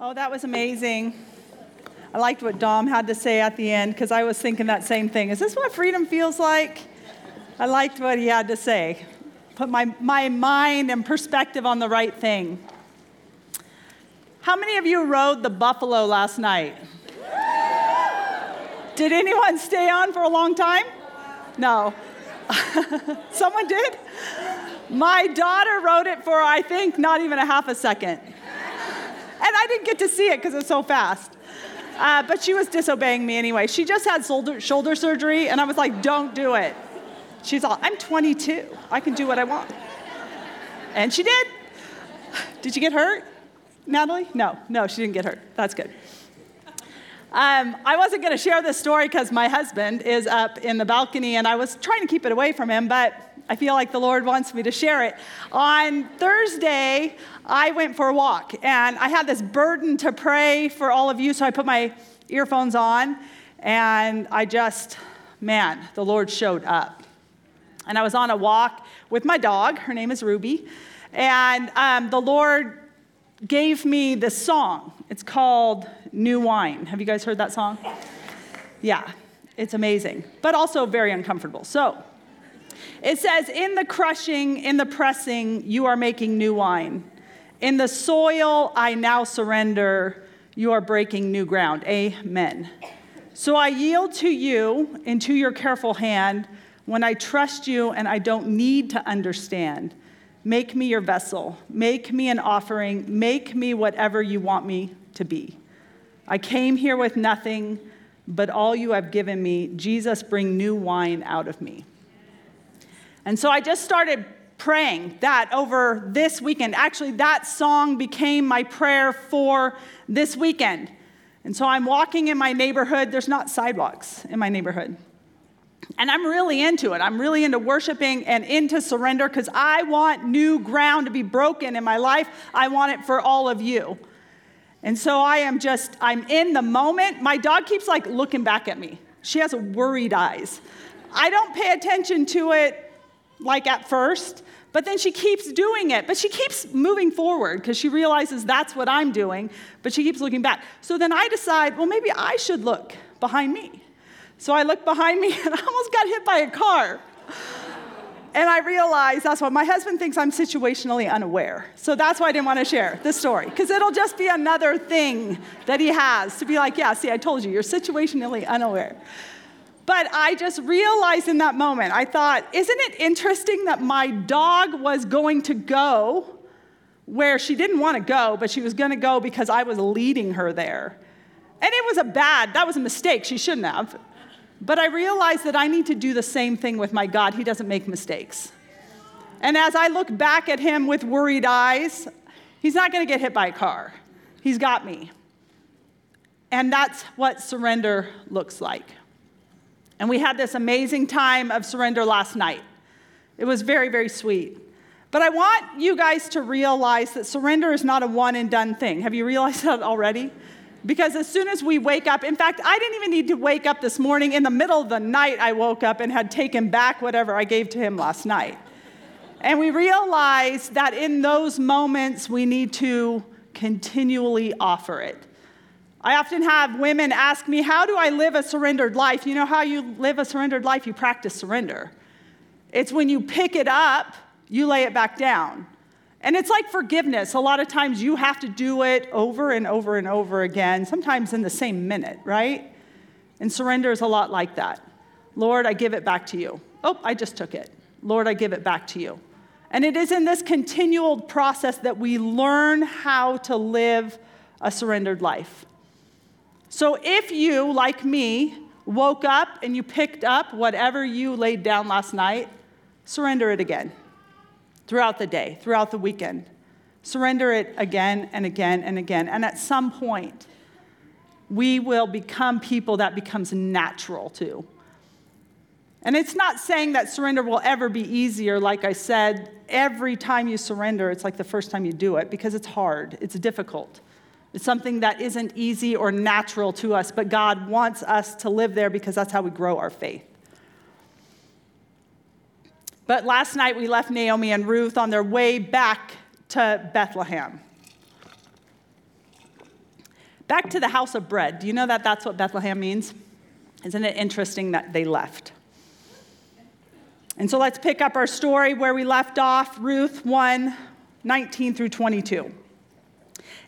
Oh, that was amazing. I liked what Dom had to say at the end because I was thinking that same thing. Is this what freedom feels like? I liked what he had to say. Put my, my mind and perspective on the right thing. How many of you rode the buffalo last night? Did anyone stay on for a long time? No. Someone did? My daughter rode it for, I think, not even a half a second. And I didn't get to see it because it's so fast. Uh, but she was disobeying me anyway. She just had shoulder, shoulder surgery, and I was like, don't do it. She's all, I'm 22. I can do what I want. And she did. Did you get hurt, Natalie? No, no, she didn't get hurt. That's good. Um, I wasn't going to share this story because my husband is up in the balcony and I was trying to keep it away from him, but I feel like the Lord wants me to share it. On Thursday, I went for a walk and I had this burden to pray for all of you, so I put my earphones on and I just, man, the Lord showed up. And I was on a walk with my dog, her name is Ruby, and um, the Lord gave me this song. It's called New Wine. Have you guys heard that song? Yeah, it's amazing, but also very uncomfortable. So it says, In the crushing, in the pressing, you are making new wine. In the soil, I now surrender. You are breaking new ground. Amen. So I yield to you into your careful hand when I trust you and I don't need to understand. Make me your vessel. Make me an offering. Make me whatever you want me to be. I came here with nothing, but all you have given me, Jesus, bring new wine out of me. And so I just started praying that over this weekend. Actually, that song became my prayer for this weekend. And so I'm walking in my neighborhood. There's not sidewalks in my neighborhood. And I'm really into it. I'm really into worshiping and into surrender because I want new ground to be broken in my life. I want it for all of you. And so I am just, I'm in the moment. My dog keeps like looking back at me. She has worried eyes. I don't pay attention to it like at first, but then she keeps doing it. But she keeps moving forward because she realizes that's what I'm doing, but she keeps looking back. So then I decide, well, maybe I should look behind me. So I look behind me and I almost got hit by a car. And I realized that's why my husband thinks I'm situationally unaware. So that's why I didn't want to share this story, because it'll just be another thing that he has to be like, yeah, see, I told you, you're situationally unaware. But I just realized in that moment, I thought, isn't it interesting that my dog was going to go where she didn't want to go, but she was going to go because I was leading her there? And it was a bad, that was a mistake. She shouldn't have. But I realized that I need to do the same thing with my God. He doesn't make mistakes. And as I look back at him with worried eyes, he's not going to get hit by a car. He's got me. And that's what surrender looks like. And we had this amazing time of surrender last night. It was very, very sweet. But I want you guys to realize that surrender is not a one and done thing. Have you realized that already? Because as soon as we wake up, in fact, I didn't even need to wake up this morning. In the middle of the night, I woke up and had taken back whatever I gave to him last night. And we realize that in those moments, we need to continually offer it. I often have women ask me, How do I live a surrendered life? You know how you live a surrendered life? You practice surrender. It's when you pick it up, you lay it back down. And it's like forgiveness. A lot of times you have to do it over and over and over again, sometimes in the same minute, right? And surrender is a lot like that. Lord, I give it back to you. Oh, I just took it. Lord, I give it back to you. And it is in this continual process that we learn how to live a surrendered life. So if you, like me, woke up and you picked up whatever you laid down last night, surrender it again throughout the day, throughout the weekend. Surrender it again and again and again. And at some point, we will become people that becomes natural to. And it's not saying that surrender will ever be easier. Like I said, every time you surrender, it's like the first time you do it because it's hard, it's difficult. It's something that isn't easy or natural to us, but God wants us to live there because that's how we grow our faith. But last night we left Naomi and Ruth on their way back to Bethlehem. Back to the house of bread. Do you know that that's what Bethlehem means? Isn't it interesting that they left? And so let's pick up our story where we left off Ruth 1 19 through 22.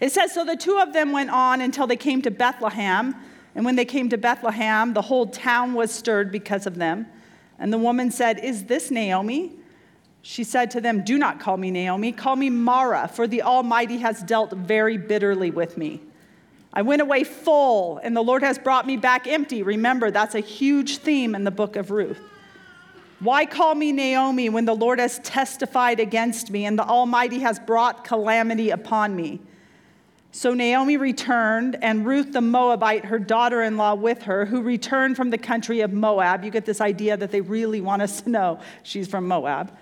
It says, So the two of them went on until they came to Bethlehem. And when they came to Bethlehem, the whole town was stirred because of them. And the woman said, Is this Naomi? She said to them, Do not call me Naomi, call me Mara, for the Almighty has dealt very bitterly with me. I went away full, and the Lord has brought me back empty. Remember, that's a huge theme in the book of Ruth. Why call me Naomi when the Lord has testified against me and the Almighty has brought calamity upon me? So Naomi returned, and Ruth the Moabite, her daughter in law, with her, who returned from the country of Moab. You get this idea that they really want us to know she's from Moab.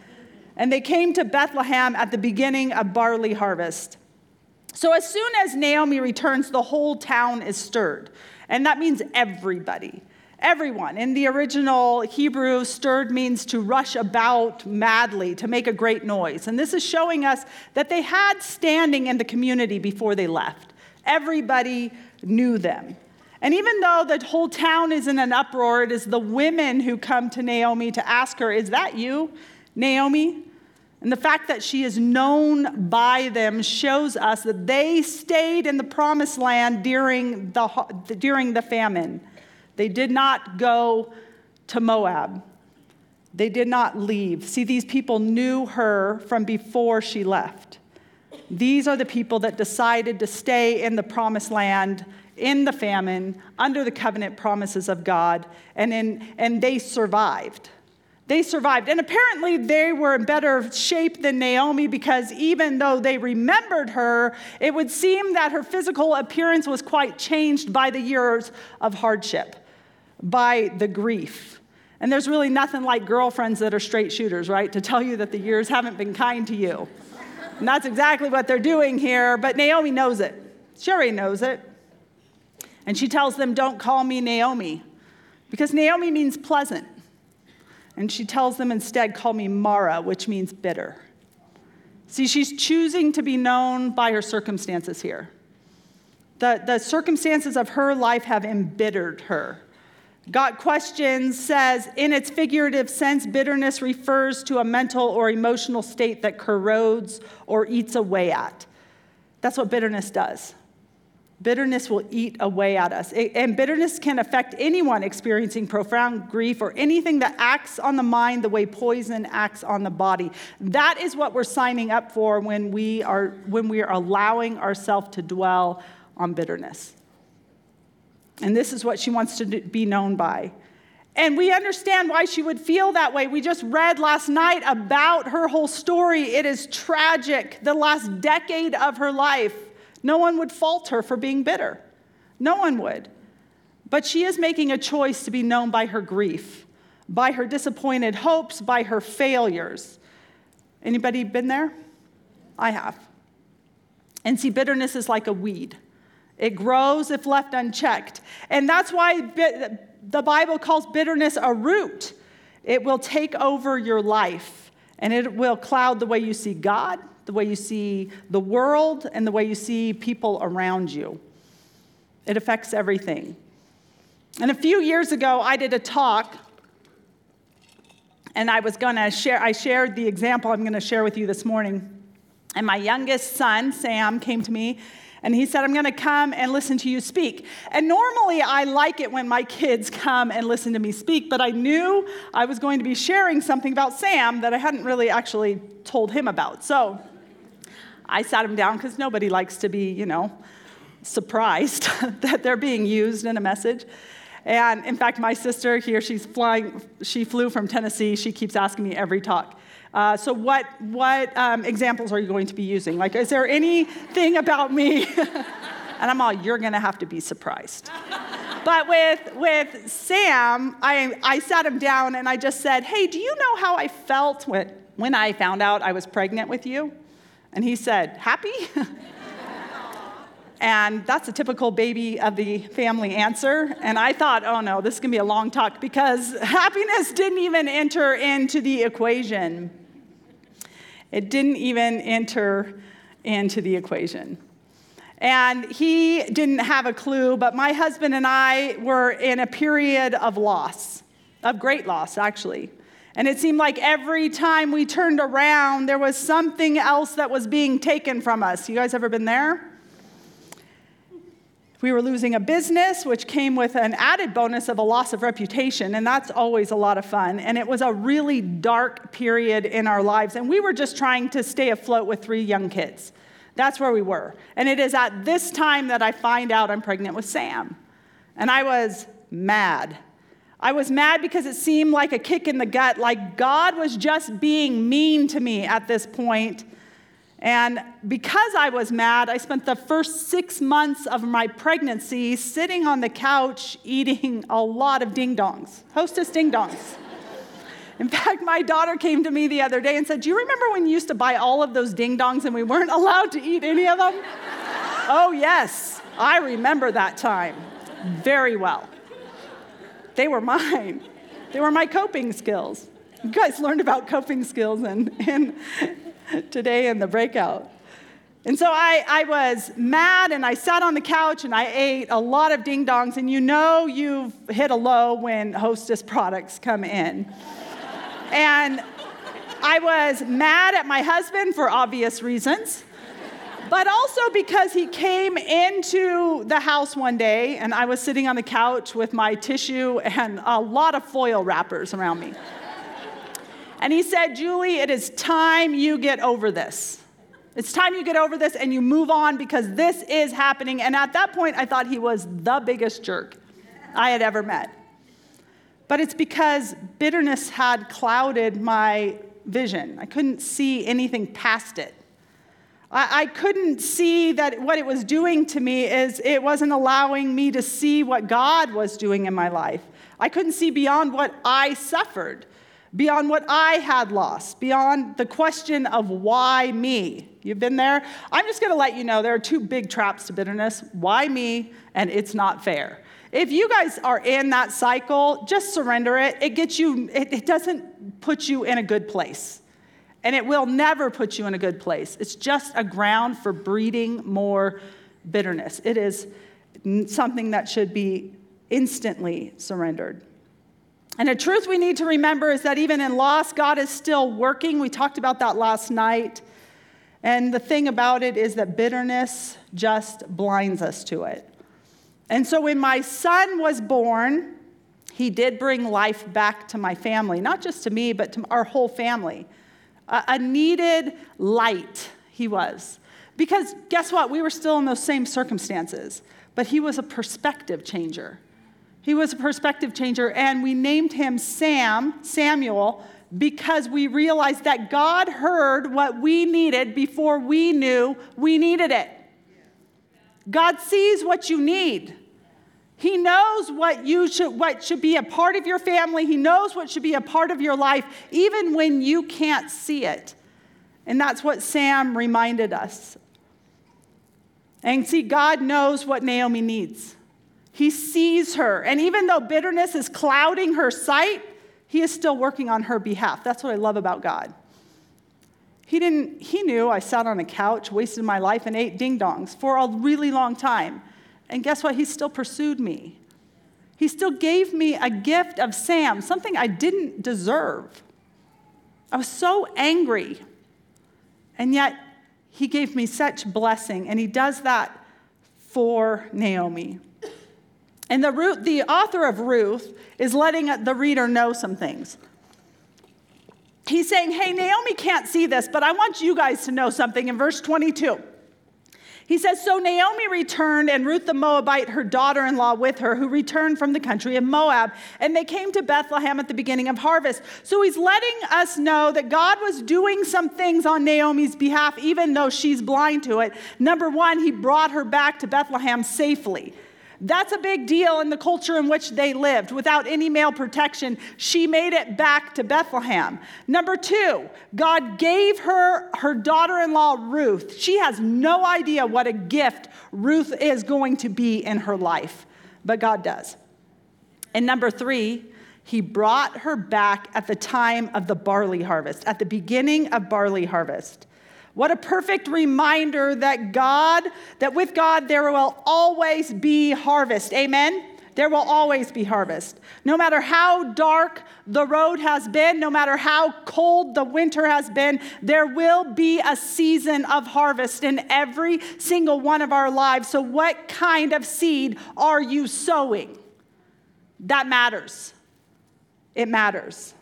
And they came to Bethlehem at the beginning of barley harvest. So as soon as Naomi returns, the whole town is stirred. And that means everybody. Everyone. In the original Hebrew, stirred means to rush about madly, to make a great noise. And this is showing us that they had standing in the community before they left. Everybody knew them. And even though the whole town is in an uproar, it is the women who come to Naomi to ask her, Is that you, Naomi? And the fact that she is known by them shows us that they stayed in the promised land during the, during the famine. They did not go to Moab. They did not leave. See, these people knew her from before she left. These are the people that decided to stay in the promised land in the famine under the covenant promises of God, and, in, and they survived. They survived. And apparently, they were in better shape than Naomi because even though they remembered her, it would seem that her physical appearance was quite changed by the years of hardship by the grief. And there's really nothing like girlfriends that are straight shooters, right? To tell you that the years haven't been kind to you. And that's exactly what they're doing here, but Naomi knows it. Sherry knows it. And she tells them, Don't call me Naomi, because Naomi means pleasant. And she tells them instead, Call me Mara, which means bitter. See, she's choosing to be known by her circumstances here. The, the circumstances of her life have embittered her. Got Questions says, in its figurative sense, bitterness refers to a mental or emotional state that corrodes or eats away at. That's what bitterness does. Bitterness will eat away at us. and bitterness can affect anyone experiencing profound grief or anything that acts on the mind the way poison acts on the body. That is what we're signing up for when we are, when we are allowing ourselves to dwell on bitterness. And this is what she wants to be known by. And we understand why she would feel that way. We just read last night about her whole story. It is tragic. The last decade of her life, no one would fault her for being bitter. No one would. But she is making a choice to be known by her grief, by her disappointed hopes, by her failures. Anybody been there? I have. And see, bitterness is like a weed. It grows if left unchecked. And that's why the Bible calls bitterness a root. It will take over your life and it will cloud the way you see God, the way you see the world, and the way you see people around you. It affects everything. And a few years ago, I did a talk, and I was going to share, I shared the example I'm going to share with you this morning. And my youngest son, Sam, came to me and he said, I'm going to come and listen to you speak. And normally I like it when my kids come and listen to me speak, but I knew I was going to be sharing something about Sam that I hadn't really actually told him about. So I sat him down because nobody likes to be, you know, surprised that they're being used in a message. And in fact, my sister here, she's flying, she flew from Tennessee. She keeps asking me every talk, uh, so, what, what um, examples are you going to be using? Like, is there anything about me? and I'm all, you're going to have to be surprised. but with, with Sam, I, I sat him down and I just said, hey, do you know how I felt when, when I found out I was pregnant with you? And he said, happy? And that's a typical baby of the family answer. And I thought, oh no, this is gonna be a long talk because happiness didn't even enter into the equation. It didn't even enter into the equation. And he didn't have a clue, but my husband and I were in a period of loss, of great loss, actually. And it seemed like every time we turned around, there was something else that was being taken from us. You guys ever been there? We were losing a business, which came with an added bonus of a loss of reputation, and that's always a lot of fun. And it was a really dark period in our lives, and we were just trying to stay afloat with three young kids. That's where we were. And it is at this time that I find out I'm pregnant with Sam. And I was mad. I was mad because it seemed like a kick in the gut, like God was just being mean to me at this point. And because I was mad, I spent the first six months of my pregnancy sitting on the couch eating a lot of ding dongs, hostess ding dongs. In fact, my daughter came to me the other day and said, Do you remember when you used to buy all of those ding dongs and we weren't allowed to eat any of them? oh, yes, I remember that time very well. They were mine, they were my coping skills. You guys learned about coping skills in, in today in the breakout. And so I, I was mad and I sat on the couch and I ate a lot of ding dongs. And you know you've hit a low when hostess products come in. and I was mad at my husband for obvious reasons, but also because he came into the house one day and I was sitting on the couch with my tissue and a lot of foil wrappers around me. And he said, Julie, it is time you get over this. It's time you get over this and you move on because this is happening. And at that point, I thought he was the biggest jerk I had ever met. But it's because bitterness had clouded my vision. I couldn't see anything past it. I, I couldn't see that what it was doing to me is it wasn't allowing me to see what God was doing in my life. I couldn't see beyond what I suffered beyond what I had lost, beyond the question of why me. You've been there? I'm just gonna let you know there are two big traps to bitterness why me, and it's not fair. If you guys are in that cycle, just surrender it. It gets you, it, it doesn't put you in a good place. And it will never put you in a good place. It's just a ground for breeding more bitterness. It is something that should be instantly surrendered. And a truth we need to remember is that even in loss, God is still working. We talked about that last night. And the thing about it is that bitterness just blinds us to it. And so when my son was born, he did bring life back to my family, not just to me, but to our whole family. A, needed light, he was. Because guess what? We were still in those same circumstances, but he was a perspective changer. He was a perspective changer, and we named him Sam, Samuel, because we realized that God heard what we needed before we knew we needed it. God sees what you need. He knows what you should what should be a part of your family. He knows what should be a part of your life even when you can't see it. And that's what Sam reminded us. And see God knows what Naomi needs. He sees her. And even though bitterness is clouding her sight, he is still working on her behalf. That's what I love about God. He didn't he knew I sat on a couch, wasted my life and ate ding-dongs for a really long time. And guess what? He still pursued me. He still gave me a gift of Sam, something I didn't deserve. I was so angry. And yet he gave me such blessing and he does that for Naomi. And the, the author of Ruth is letting the reader know some things. He's saying, Hey, Naomi can't see this, but I want you guys to know something in verse 22. He says, So Naomi returned, and Ruth the Moabite, her daughter in law, with her, who returned from the country of Moab. And they came to Bethlehem at the beginning of harvest. So he's letting us know that God was doing some things on Naomi's behalf, even though she's blind to it. Number one, he brought her back to Bethlehem safely. That's a big deal in the culture in which they lived. Without any male protection, she made it back to Bethlehem. Number two, God gave her her daughter in law, Ruth. She has no idea what a gift Ruth is going to be in her life, but God does. And number three, he brought her back at the time of the barley harvest, at the beginning of barley harvest. What a perfect reminder that God, that with God there will always be harvest. Amen? There will always be harvest. No matter how dark the road has been, no matter how cold the winter has been, there will be a season of harvest in every single one of our lives. So, what kind of seed are you sowing? That matters. It matters.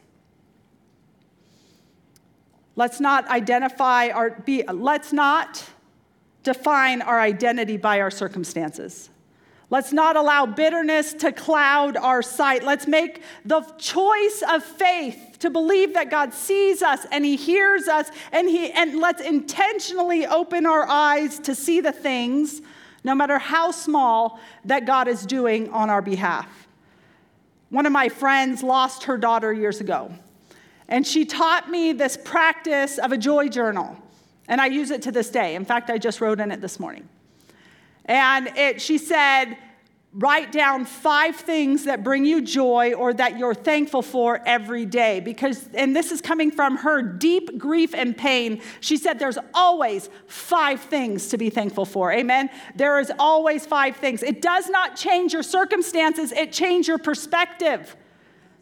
Let's not identify our be let's not define our identity by our circumstances. Let's not allow bitterness to cloud our sight. Let's make the choice of faith to believe that God sees us and he hears us and he and let's intentionally open our eyes to see the things no matter how small that God is doing on our behalf. One of my friends lost her daughter years ago. And she taught me this practice of a joy journal. And I use it to this day. In fact, I just wrote in it this morning. And it, she said, write down five things that bring you joy or that you're thankful for every day. Because, and this is coming from her deep grief and pain. She said, There's always five things to be thankful for. Amen. There is always five things. It does not change your circumstances, it changes your perspective,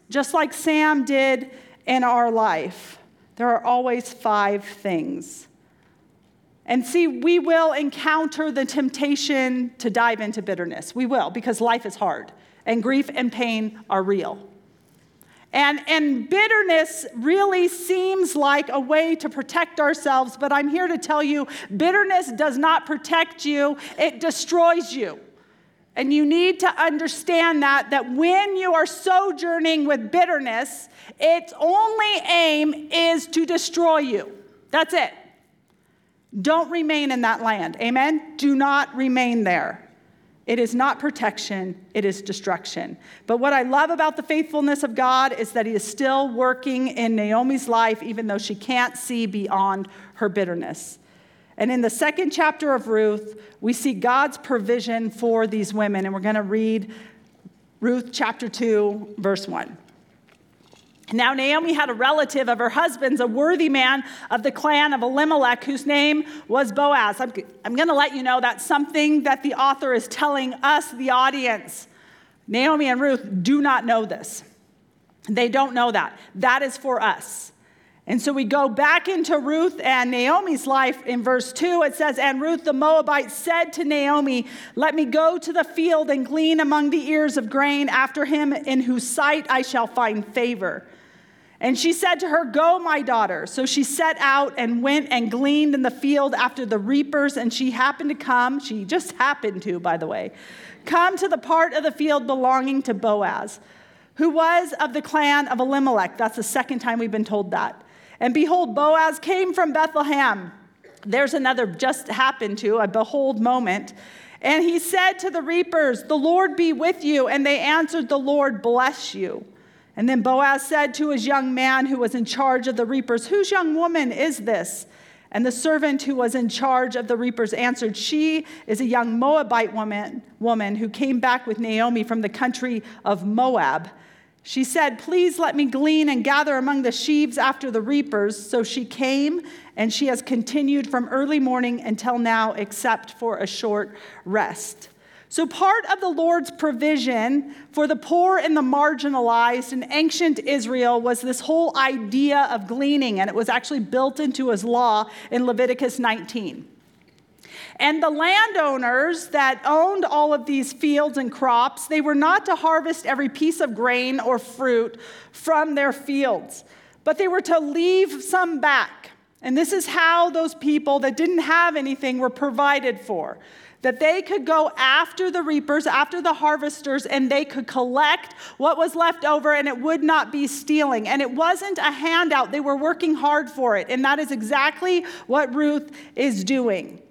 just like Sam did in our life. There are always five things. And see, we will encounter the temptation to dive into bitterness. We will, because life is hard, and grief and pain are real. And, and bitterness really seems like a way to protect ourselves, but I'm here to tell you bitterness does not protect you, it destroys you. And you need to understand that, that when you are sojourning with bitterness, its only aim is to destroy you. That's it. Don't remain in that land. Amen? Do not remain there. It is not protection, it is destruction. But what I love about the faithfulness of God is that He is still working in Naomi's life, even though she can't see beyond her bitterness. And in the second chapter of Ruth, we see God's provision for these women. And we're going to read Ruth chapter 2, verse 1. Now, Naomi had a relative of her husband's, a worthy man of the clan of Elimelech, whose name was Boaz. I'm, I'm going to let you know that's something that the author is telling us, the audience. Naomi and Ruth do not know this. They don't know that. That is for us. And so we go back into Ruth and Naomi's life in verse 2. It says, And Ruth the Moabite said to Naomi, Let me go to the field and glean among the ears of grain after him in whose sight I shall find favor. And she said to her, Go, my daughter. So she set out and went and gleaned in the field after the reapers. And she happened to come, she just happened to, by the way, come to the part of the field belonging to Boaz, who was of the clan of Elimelech. That's the second time we've been told that. And behold, Boaz came from Bethlehem. There's another just happened to, a behold moment. And he said to the reapers, The Lord be with you. And they answered, The Lord bless you. And then Boaz said to his young man who was in charge of the reapers, Whose young woman is this? And the servant who was in charge of the reapers answered, She is a young Moabite woman, woman who came back with Naomi from the country of Moab. She said, Please let me glean and gather among the sheaves after the reapers. So she came, and she has continued from early morning until now, except for a short rest. So, part of the Lord's provision for the poor and the marginalized in ancient Israel was this whole idea of gleaning, and it was actually built into his law in Leviticus 19. And the landowners that owned all of these fields and crops, they were not to harvest every piece of grain or fruit from their fields, but they were to leave some back. And this is how those people that didn't have anything were provided for that they could go after the reapers, after the harvesters, and they could collect what was left over and it would not be stealing. And it wasn't a handout, they were working hard for it. And that is exactly what Ruth is doing.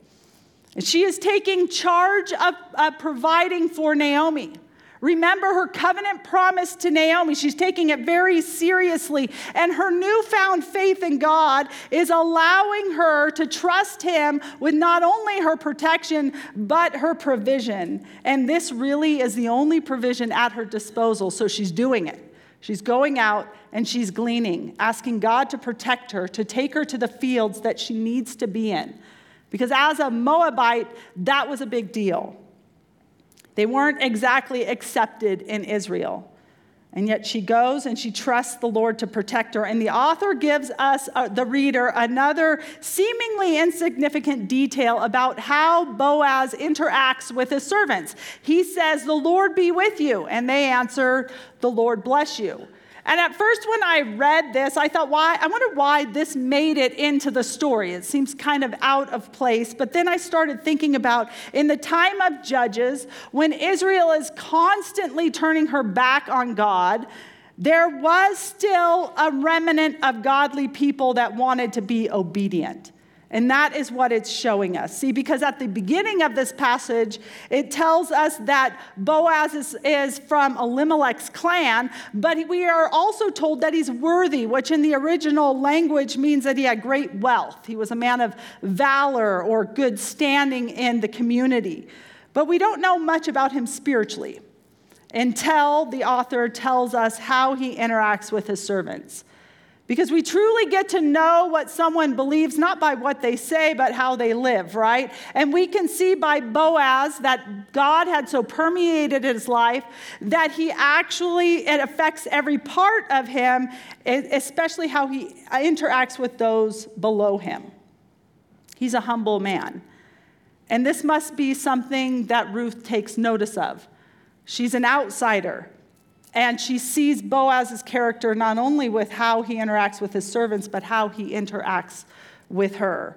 She is taking charge of, of providing for Naomi. Remember her covenant promise to Naomi. She's taking it very seriously. And her newfound faith in God is allowing her to trust Him with not only her protection, but her provision. And this really is the only provision at her disposal. So she's doing it. She's going out and she's gleaning, asking God to protect her, to take her to the fields that she needs to be in. Because as a Moabite, that was a big deal. They weren't exactly accepted in Israel. And yet she goes and she trusts the Lord to protect her. And the author gives us, uh, the reader, another seemingly insignificant detail about how Boaz interacts with his servants. He says, The Lord be with you. And they answer, The Lord bless you. And at first, when I read this, I thought, why? I wonder why this made it into the story. It seems kind of out of place. But then I started thinking about in the time of Judges, when Israel is constantly turning her back on God, there was still a remnant of godly people that wanted to be obedient. And that is what it's showing us. See, because at the beginning of this passage, it tells us that Boaz is, is, from Elimelech's clan, but we are also told that he's worthy, which in the original language means that he had great wealth. He was a man of valor or good standing in the community. But we don't know much about him spiritually until the author tells us how he interacts with his servants. Because we truly get to know what someone believes, not by what they say, but how they live, right? And we can see by Boaz that God had so permeated his life that he actually, it affects every part of him, especially how he uh, interacts with those below him. He's a humble man. And this must be something that Ruth takes notice of. She's an outsider. And she sees Boaz's character not only with how he interacts with his servants, but how he interacts with her.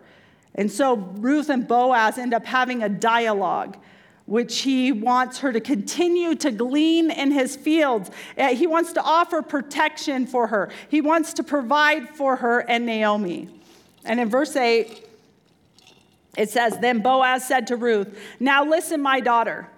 And so Ruth and Boaz end up having a dialogue, which he wants her to continue to glean in his fields. Uh, he wants to offer protection for her, he wants to provide for her and Naomi. And in verse 8, it says, Then Boaz said to Ruth, Now listen, my daughter.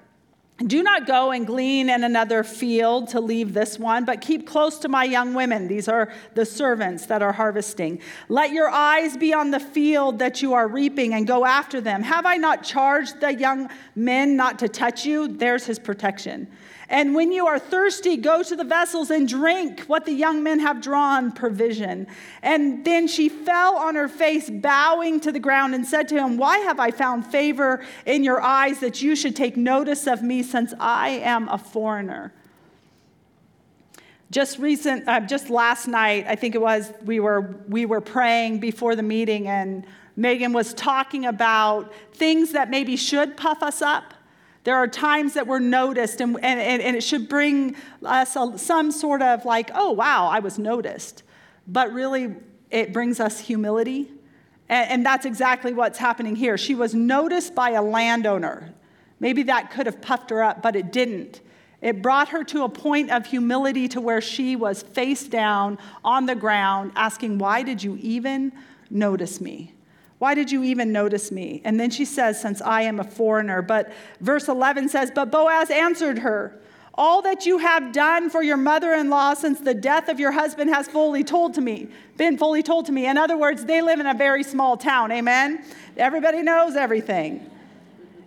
Do not go and glean in another field to leave this one, but keep close to my young women. These are the servants that are harvesting. Let your eyes be on the field that you are reaping and go after them. Have I not charged the young men not to touch you? There's his protection. And when you are thirsty, go to the vessels and drink what the young men have drawn provision. And then she fell on her face, bowing to the ground, and said to him, Why have I found favor in your eyes that you should take notice of me since I am a foreigner? Just recent, uh, just last night, I think it was, we were, we were praying before the meeting, and Megan was talking about things that maybe should puff us up there are times that we're noticed, and, and, and it should bring us a, some sort of like, oh, wow, I was noticed. But really, it brings us humility. And, and that's exactly what's happening here. She was noticed by a landowner. Maybe that could have puffed her up, but it didn't. It brought her to a point of humility to where she was face down on the ground, asking, Why did you even notice me? Why did you even notice me? And then she says, Since I am a foreigner. But verse 11 says, But Boaz answered her, All that you have done for your mother in law since the death of your husband has fully told to me, been fully told to me. In other words, they live in a very small town. Amen? Everybody knows everything.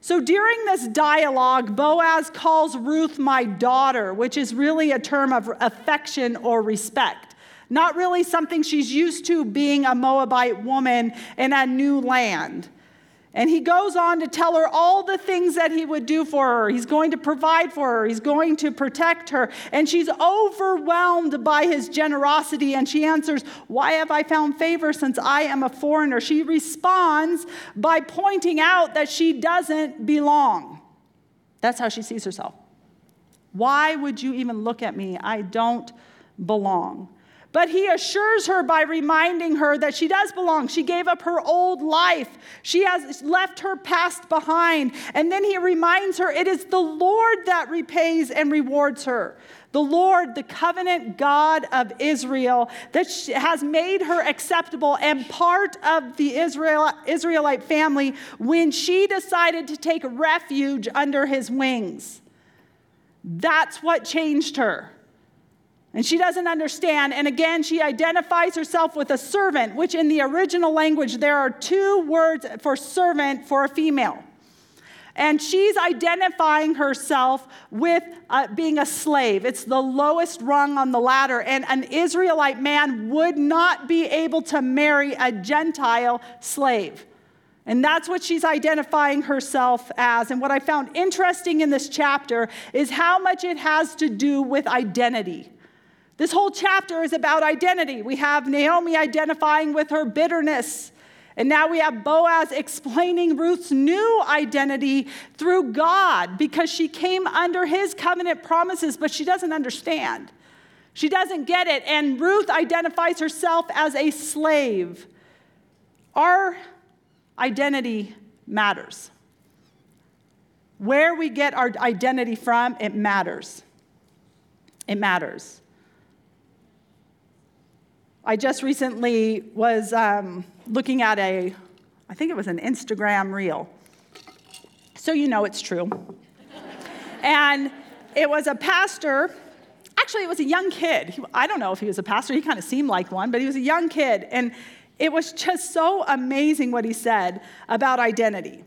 So during this dialogue, Boaz calls Ruth my daughter, which is really a term of affection or respect. Not really something she's used to being a Moabite woman in a new land. And he goes on to tell her all the things that he would do for her. He's going to provide for her, he's going to protect her. And she's overwhelmed by his generosity. And she answers, Why have I found favor since I am a foreigner? She responds by pointing out that she doesn't belong. That's how she sees herself. Why would you even look at me? I don't belong. But he assures her by reminding her that she does belong. She gave up her old life, she has left her past behind. And then he reminds her it is the Lord that repays and rewards her. The Lord, the covenant God of Israel, that has made her acceptable and part of the Israel, Israelite family when she decided to take refuge under his wings. That's what changed her. And she doesn't understand. And again, she identifies herself with a servant, which in the original language, there are two words for servant for a female. And she's identifying herself with uh, being a slave. It's the lowest rung on the ladder. And an Israelite man would not be able to marry a Gentile slave. And that's what she's identifying herself as. And what I found interesting in this chapter is how much it has to do with identity. This whole chapter is about identity. We have Naomi identifying with her bitterness. And now we have Boaz explaining Ruth's new identity through God because she came under his covenant promises, but she doesn't understand. She doesn't get it. And Ruth identifies herself as a slave. Our identity matters. Where we get our identity from, it matters. It matters. I just recently was um, looking at a, I think it was an Instagram reel. So you know it's true. and it was a pastor. Actually, it was a young kid. He, I don't know if he was a pastor. He kind of seemed like one, but he was a young kid. And it was just so amazing what he said about identity.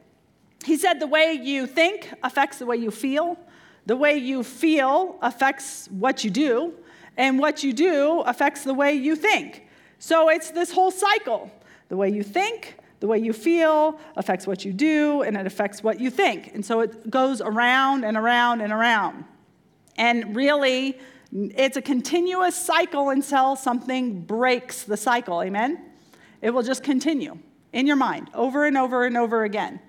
He said the way you think affects the way you feel, the way you feel affects what you do, and what you do affects the way you think. So it's this whole cycle. The way you think, the way you feel affects what you do, and it affects what you think. And so it goes around and around and around. And really, it's a continuous cycle until something breaks the cycle. Amen? It will just continue in your mind over and over and over again.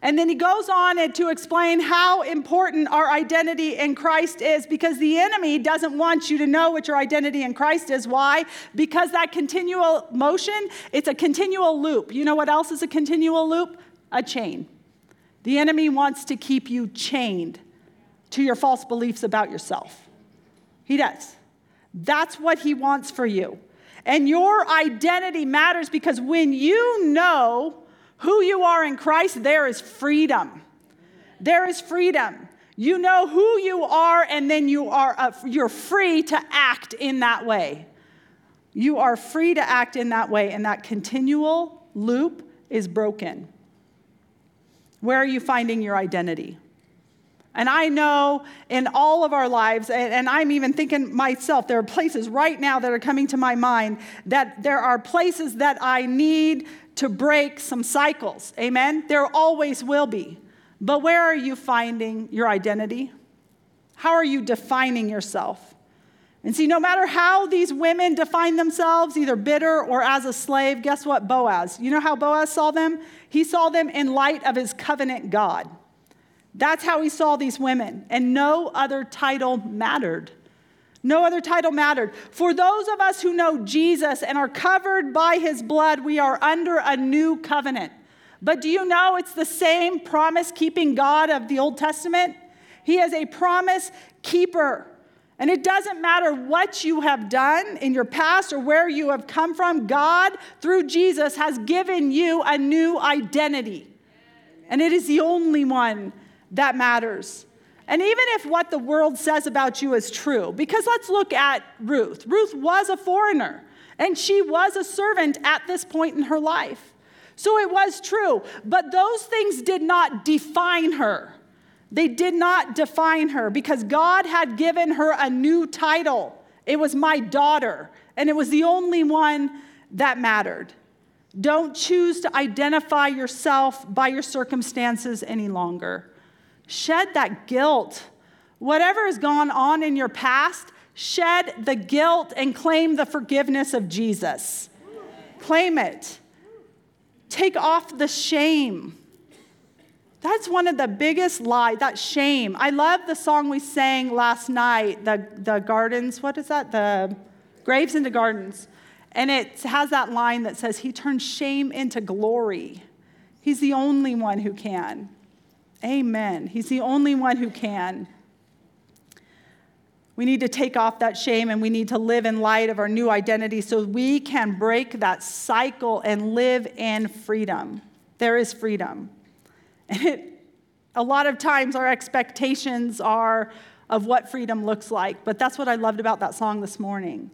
And then he goes on to explain how important our identity in Christ is because the enemy doesn't want you to know what your identity in Christ is. Why? Because that continual motion, it's a continual loop. You know what else is a continual loop? A chain. The enemy wants to keep you chained to your false beliefs about yourself. He does. That's what he wants for you. And your identity matters because when you know who you are in Christ, there is freedom. There is freedom. You know who you are, and then you are uh, you're free to act in that way. You are free to act in that way, and that continual loop is broken. Where are you finding your identity? And I know in all of our lives, and I'm even thinking myself, there are places right now that are coming to my mind that there are places that I need to break some cycles. Amen? There always will be. But where are you finding your identity? How are you defining yourself? And see, no matter how these women define themselves, either bitter or as a slave, guess what? Boaz. You know how Boaz saw them? He saw them in light of his covenant God. That's how he saw these women, and no other title mattered. No other title mattered. For those of us who know Jesus and are covered by his blood, we are under a new covenant. But do you know it's the same promise keeping God of the Old Testament? He is a promise keeper. And it doesn't matter what you have done in your past or where you have come from, God, through Jesus, has given you a new identity. And it is the only one that matters. And even if what the world says about you is true, because let's look at Ruth. Ruth was a foreigner, and she was a servant at this point in her life. So it was true, but those things did not define her. They did not define her because God had given her a new title. It was my daughter, and it was the only one that mattered. Don't choose to identify yourself by your circumstances any longer. Shed that guilt. Whatever has gone on in your past, shed the guilt and claim the forgiveness of Jesus. Claim it. Take off the shame. That's one of the biggest lies, that shame. I love the song we sang last night, the, the gardens, what is that? The Graves into Gardens. And it has that line that says, He turns shame into glory. He's the only one who can. Amen. He's the only one who can. We need to take off that shame and we need to live in light of our new identity so we can break that cycle and live in freedom. There is freedom. And it, a lot of times our expectations are of what freedom looks like, but that's what I loved about that song this morning.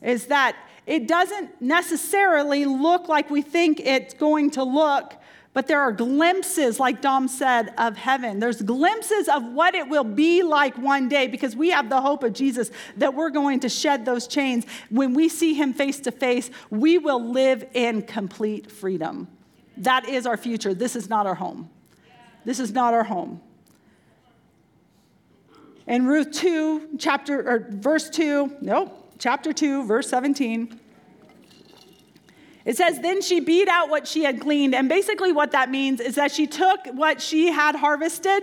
Is that it doesn't necessarily look like we think it's going to look but there are glimpses, like Dom said, of heaven. There's glimpses of what it will be like one day because we have the hope of Jesus that we're going to shed those chains. When we see him face to face, we will live in complete freedom. That is our future. This is not our home. This is not our home. In Ruth 2, chapter or verse 2, nope, chapter 2, verse 17. It says, Then she beat out what she had gleaned. And basically, what that means is that she took what she had harvested.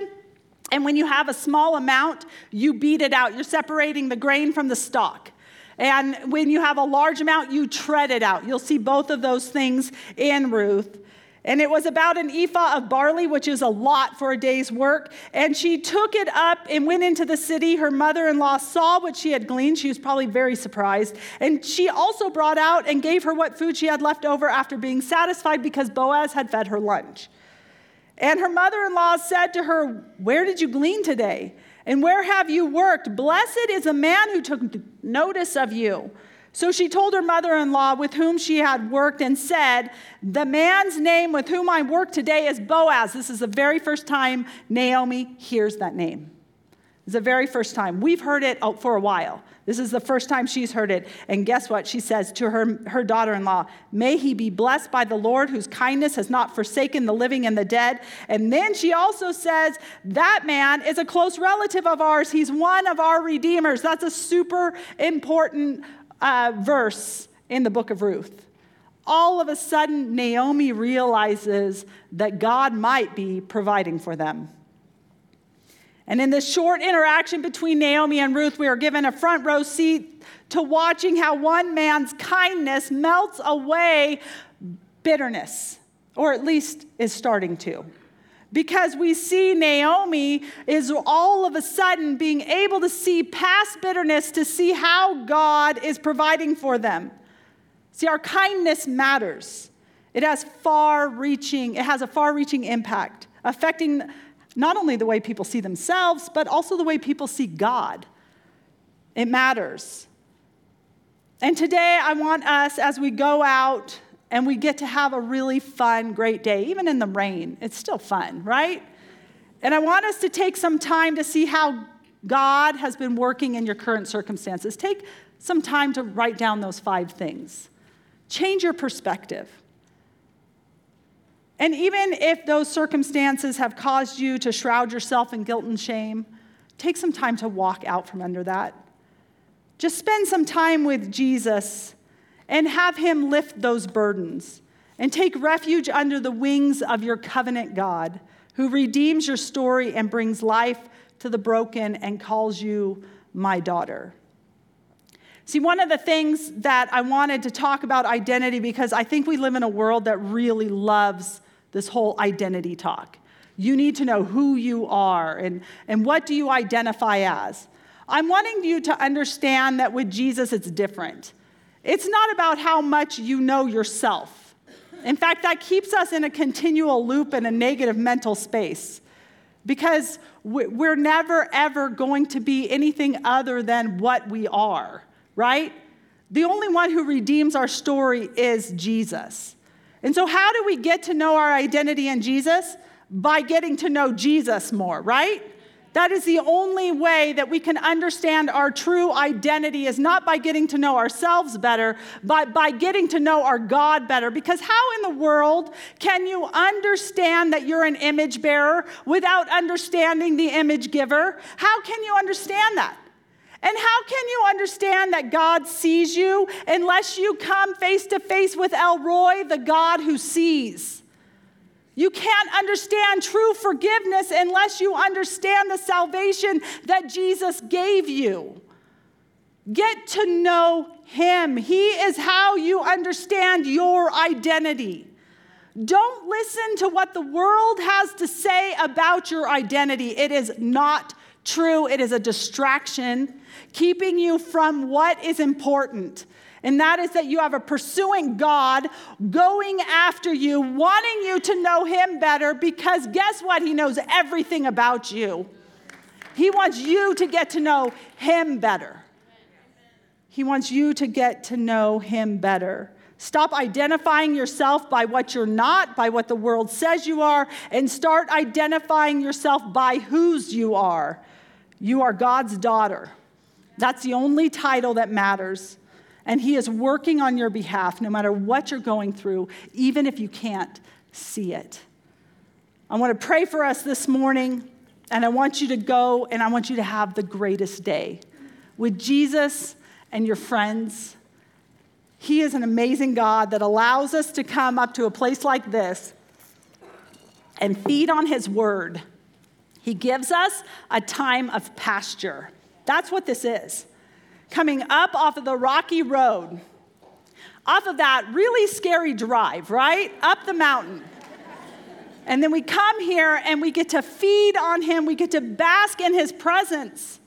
And when you have a small amount, you beat it out. You're separating the grain from the stalk. And when you have a large amount, you tread it out. You'll see both of those things in Ruth. And it was about an ephah of barley, which is a lot for a day's work. And she took it up and went into the city. Her mother in law saw what she had gleaned. She was probably very surprised. And she also brought out and gave her what food she had left over after being satisfied because Boaz had fed her lunch. And her mother in law said to her, Where did you glean today? And where have you worked? Blessed is a man who took notice of you. So she told her mother in law with whom she had worked and said, The man's name with whom I work today is Boaz. This is the very first time Naomi hears that name. It's the very first time. We've heard it oh, for a while. This is the first time she's heard it. And guess what? She says to her, her daughter in law, May he be blessed by the Lord, whose kindness has not forsaken the living and the dead. And then she also says, That man is a close relative of ours. He's one of our redeemers. That's a super important uh, verse in the book of Ruth. All of a sudden, Naomi realizes that God might be providing for them. And in this short interaction between Naomi and Ruth, we are given a front row seat to watching how one man's kindness melts away bitterness, or at least is starting to because we see Naomi is all of a sudden being able to see past bitterness to see how God is providing for them. See, our kindness matters. It has far reaching, it has a far reaching impact, affecting not only the way people see themselves, but also the way people see God. It matters. And today I want us, as we go out and we get to have a really fun, great day, even in the rain. It's still fun, right? And I want us to take some time to see how God has been working in your current circumstances. Take some time to write down those five things. Change your perspective. And even if those circumstances have caused you to shroud yourself in guilt and shame, take some time to walk out from under that. Just spend some time with Jesus and have him lift those burdens and take refuge under the wings of your covenant God, who redeems your story and brings life to the broken and calls you my daughter. See, one of the things that I wanted to talk about identity because I think we live in a world that really loves this whole identity talk. You need to know who you are and, and what do you identify as. I'm wanting you to understand that with Jesus, it's different. It's not about how much you know yourself. In fact, that keeps us in a continual loop in a negative mental space because we're never, ever going to be anything other than what we are, right? The only one who redeems our story is Jesus. And so, how do we get to know our identity in Jesus? By getting to know Jesus more, right? That is the only way that we can understand our true identity is not by getting to know ourselves better, but by getting to know our God better. Because how in the world can you understand that you're an image bearer without understanding the image giver? How can you understand that? And how can you understand that God sees you unless you come face to face with El Roi, the God who sees? You can't understand true forgiveness unless you understand the salvation that Jesus gave you. Get to know Him. He is how you understand your identity. Don't listen to what the world has to say about your identity. It is not true, it is a distraction, keeping you from what is important. And that is that you have a pursuing God going after you, wanting you to know Him better, because guess what? He knows everything about you. He wants you to get to know Him better. He wants you to get to know Him better. Stop identifying yourself by what you're not, by what the world says you are, and start identifying yourself by whose you are. You are God's daughter. That's the only title that matters. And He is working on your behalf no matter what you're going through, even if you can't see it. I want to pray for us this morning, and I want you to go and I want you to have the greatest day with Jesus and your friends. He is an amazing God that allows us to come up to a place like this and feed on His word. He gives us a time of pasture. That's what this is. Coming up off of the rocky road, off of that really scary drive, right? Up the mountain. And then we come here and we get to feed on Him, we get to bask in His presence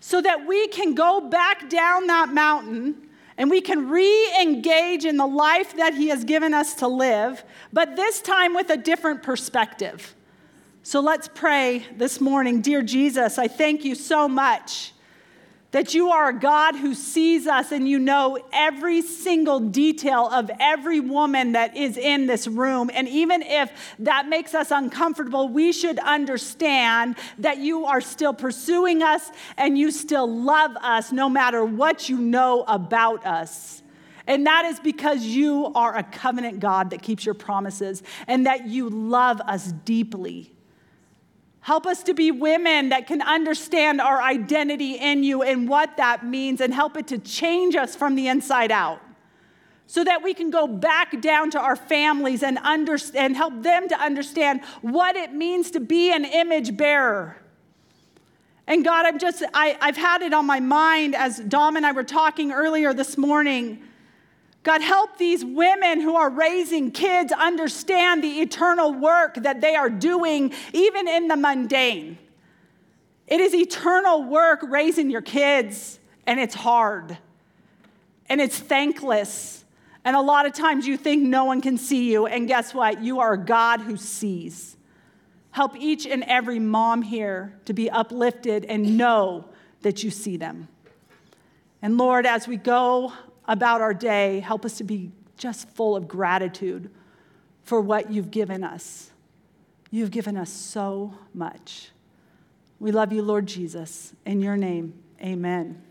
so that we can go back down that mountain and we can re engage in the life that He has given us to live, but this time with a different perspective. So let's pray this morning. Dear Jesus, I thank you so much that you are a God who sees us and you know every single detail of every woman that is in this room. And even if that makes us uncomfortable, we should understand that you are still pursuing us and you still love us no matter what you know about us. And that is because you are a covenant God that keeps your promises and that you love us deeply. Help us to be women that can understand our identity in you and what that means, and help it to change us from the inside out so that we can go back down to our families and, and help them to understand what it means to be an image bearer. And God, I'm just, I, I've had it on my mind as Dom and I were talking earlier this morning God, help these women who are raising kids understand the eternal work that they are doing, even in the mundane. It is eternal work raising your kids, and it's hard, and it's thankless. And a lot of times you think no one can see you, and guess what? You are a God who sees. Help each and every mom here to be uplifted and know that you see them. And Lord, as we go about our day, help us to be just full of gratitude for what you've given us. You've given us so much. We love you, Lord Jesus. In your name, amen.